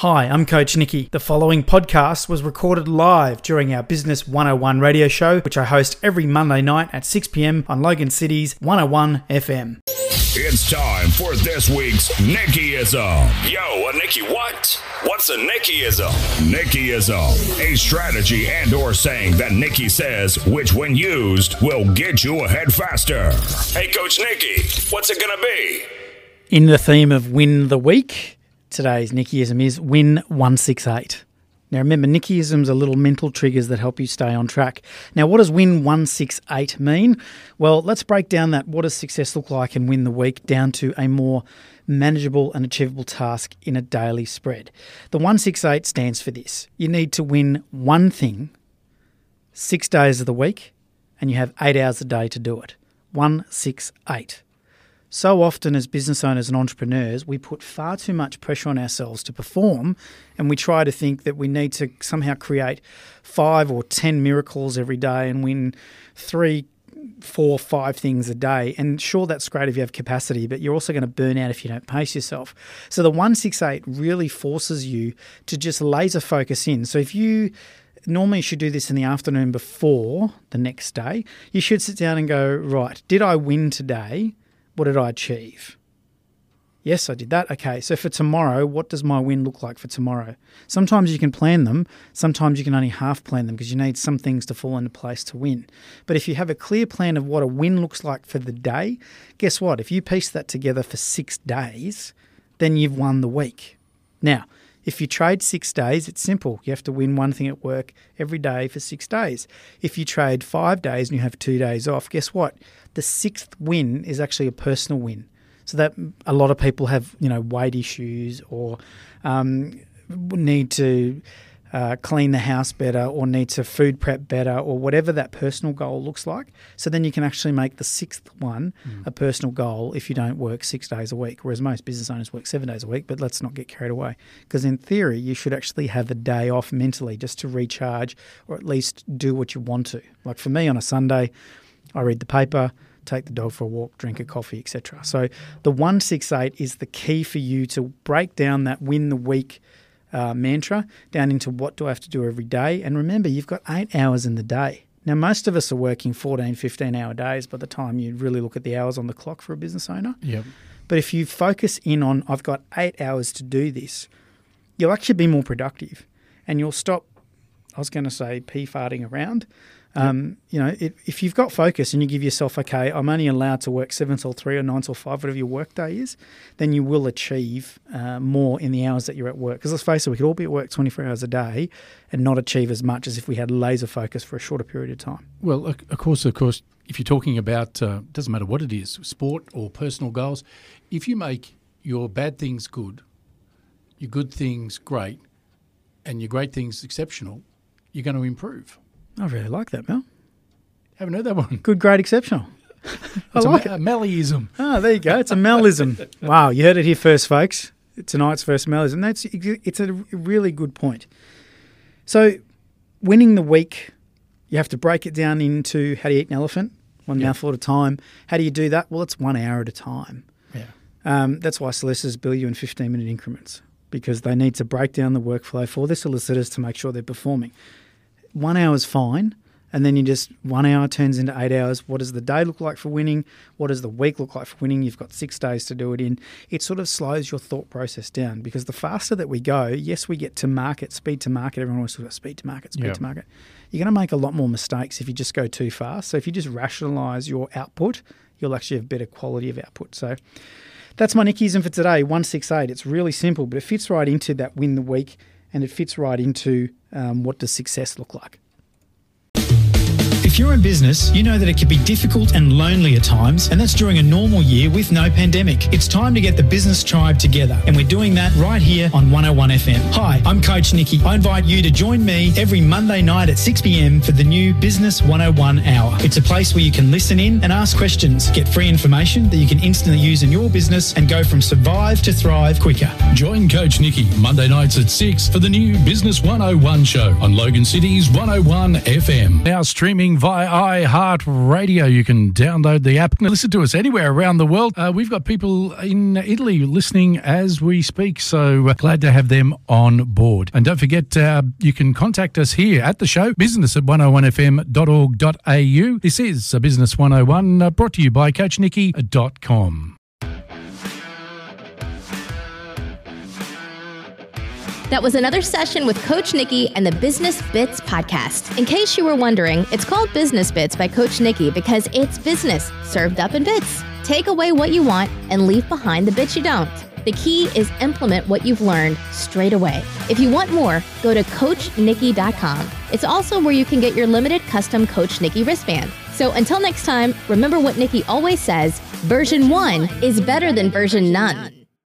Hi, I'm Coach Nikki. The following podcast was recorded live during our Business 101 radio show, which I host every Monday night at 6 pm on Logan City's 101 FM. It's time for this week's Nickyism. Yo, a Nicky what? What's a Nickyism? Nickyism, a strategy and or saying that Nikki says, which when used will get you ahead faster. Hey, Coach Nikki, what's it gonna be? In the theme of Win the Week, today's Nickyism is Win 168. Now remember, Nickyisms are little mental triggers that help you stay on track. Now, what does Win 168 mean? Well, let's break down that what does success look like and win the week down to a more manageable and achievable task in a daily spread. The 168 stands for this. You need to win one thing six days of the week, and you have eight hours a day to do it. 168. So often, as business owners and entrepreneurs, we put far too much pressure on ourselves to perform, and we try to think that we need to somehow create five or 10 miracles every day and win three, four, five things a day. And sure, that's great if you have capacity, but you're also going to burn out if you don't pace yourself. So, the 168 really forces you to just laser focus in. So, if you normally you should do this in the afternoon before the next day. You should sit down and go, right, did I win today? What did I achieve? Yes, I did that. Okay, so for tomorrow, what does my win look like for tomorrow? Sometimes you can plan them, sometimes you can only half plan them because you need some things to fall into place to win. But if you have a clear plan of what a win looks like for the day, guess what? If you piece that together for six days, then you've won the week. Now, if you trade six days, it's simple. You have to win one thing at work every day for six days. If you trade five days and you have two days off, guess what? The sixth win is actually a personal win. So that a lot of people have, you know, weight issues or um, need to uh, clean the house better or need to food prep better or whatever that personal goal looks like. So then you can actually make the sixth one mm. a personal goal if you don't work six days a week, whereas most business owners work seven days a week. But let's not get carried away because in theory, you should actually have a day off mentally just to recharge or at least do what you want to. Like for me on a Sunday, I read the paper take the dog for a walk, drink a coffee, etc. So the 168 is the key for you to break down that win the week uh, mantra down into what do I have to do every day. And remember, you've got eight hours in the day. Now, most of us are working 14, 15 hour days by the time you really look at the hours on the clock for a business owner. Yep. But if you focus in on, I've got eight hours to do this, you'll actually be more productive and you'll stop, I was going to say, pee farting around. Um, you know, it, if you've got focus and you give yourself, okay, I'm only allowed to work seven till three or nine till five, whatever your work day is, then you will achieve uh, more in the hours that you're at work. Because let's face it, we could all be at work 24 hours a day and not achieve as much as if we had laser focus for a shorter period of time. Well, of course, of course, if you're talking about, uh, doesn't matter what it is, sport or personal goals, if you make your bad things good, your good things great, and your great things exceptional, you're going to improve. I really like that, Mel. Haven't heard that one. Good, great, exceptional. I like a, it. A Mellyism. Oh, there you go. It's a Melism. wow, you heard it here first, folks. Tonight's first Melism. That's it's a really good point. So, winning the week, you have to break it down into how do you eat an elephant, one yep. mouthful at a time. How do you do that? Well, it's one hour at a time. Yeah. Um, that's why solicitors bill you in 15 minute increments because they need to break down the workflow for their solicitors to make sure they're performing one hour is fine. And then you just one hour turns into eight hours. What does the day look like for winning? What does the week look like for winning? You've got six days to do it in. It sort of slows your thought process down because the faster that we go, yes, we get to market, speed to market. Everyone always talks about speed to market, speed to market. You're going to make a lot more mistakes if you just go too fast. So if you just rationalize your output, you'll actually have better quality of output. So that's my Nickyism for today, 168. It's really simple, but it fits right into that win the week and it fits right into um, what does success look like. If you're in business, you know that it can be difficult and lonely at times, and that's during a normal year with no pandemic. It's time to get the business tribe together, and we're doing that right here on 101 FM. Hi, I'm Coach Nikki. I invite you to join me every Monday night at 6 p.m. for the new Business 101 Hour. It's a place where you can listen in and ask questions, get free information that you can instantly use in your business, and go from survive to thrive quicker. Join Coach Nikki Monday nights at 6 for the new Business 101 show on Logan City's 101 FM. Now streaming via by iHeartRadio. You can download the app and listen to us anywhere around the world. Uh, we've got people in Italy listening as we speak, so uh, glad to have them on board. And don't forget, uh, you can contact us here at the show, business at 101fm.org.au. This is a Business 101 uh, brought to you by CoachNikki.com. That was another session with Coach Nikki and the Business Bits podcast. In case you were wondering, it's called Business Bits by Coach Nikki because it's business served up in bits. Take away what you want and leave behind the bits you don't. The key is implement what you've learned straight away. If you want more, go to CoachNikki.com. It's also where you can get your limited custom Coach Nikki wristband. So until next time, remember what Nikki always says version one is better than version none.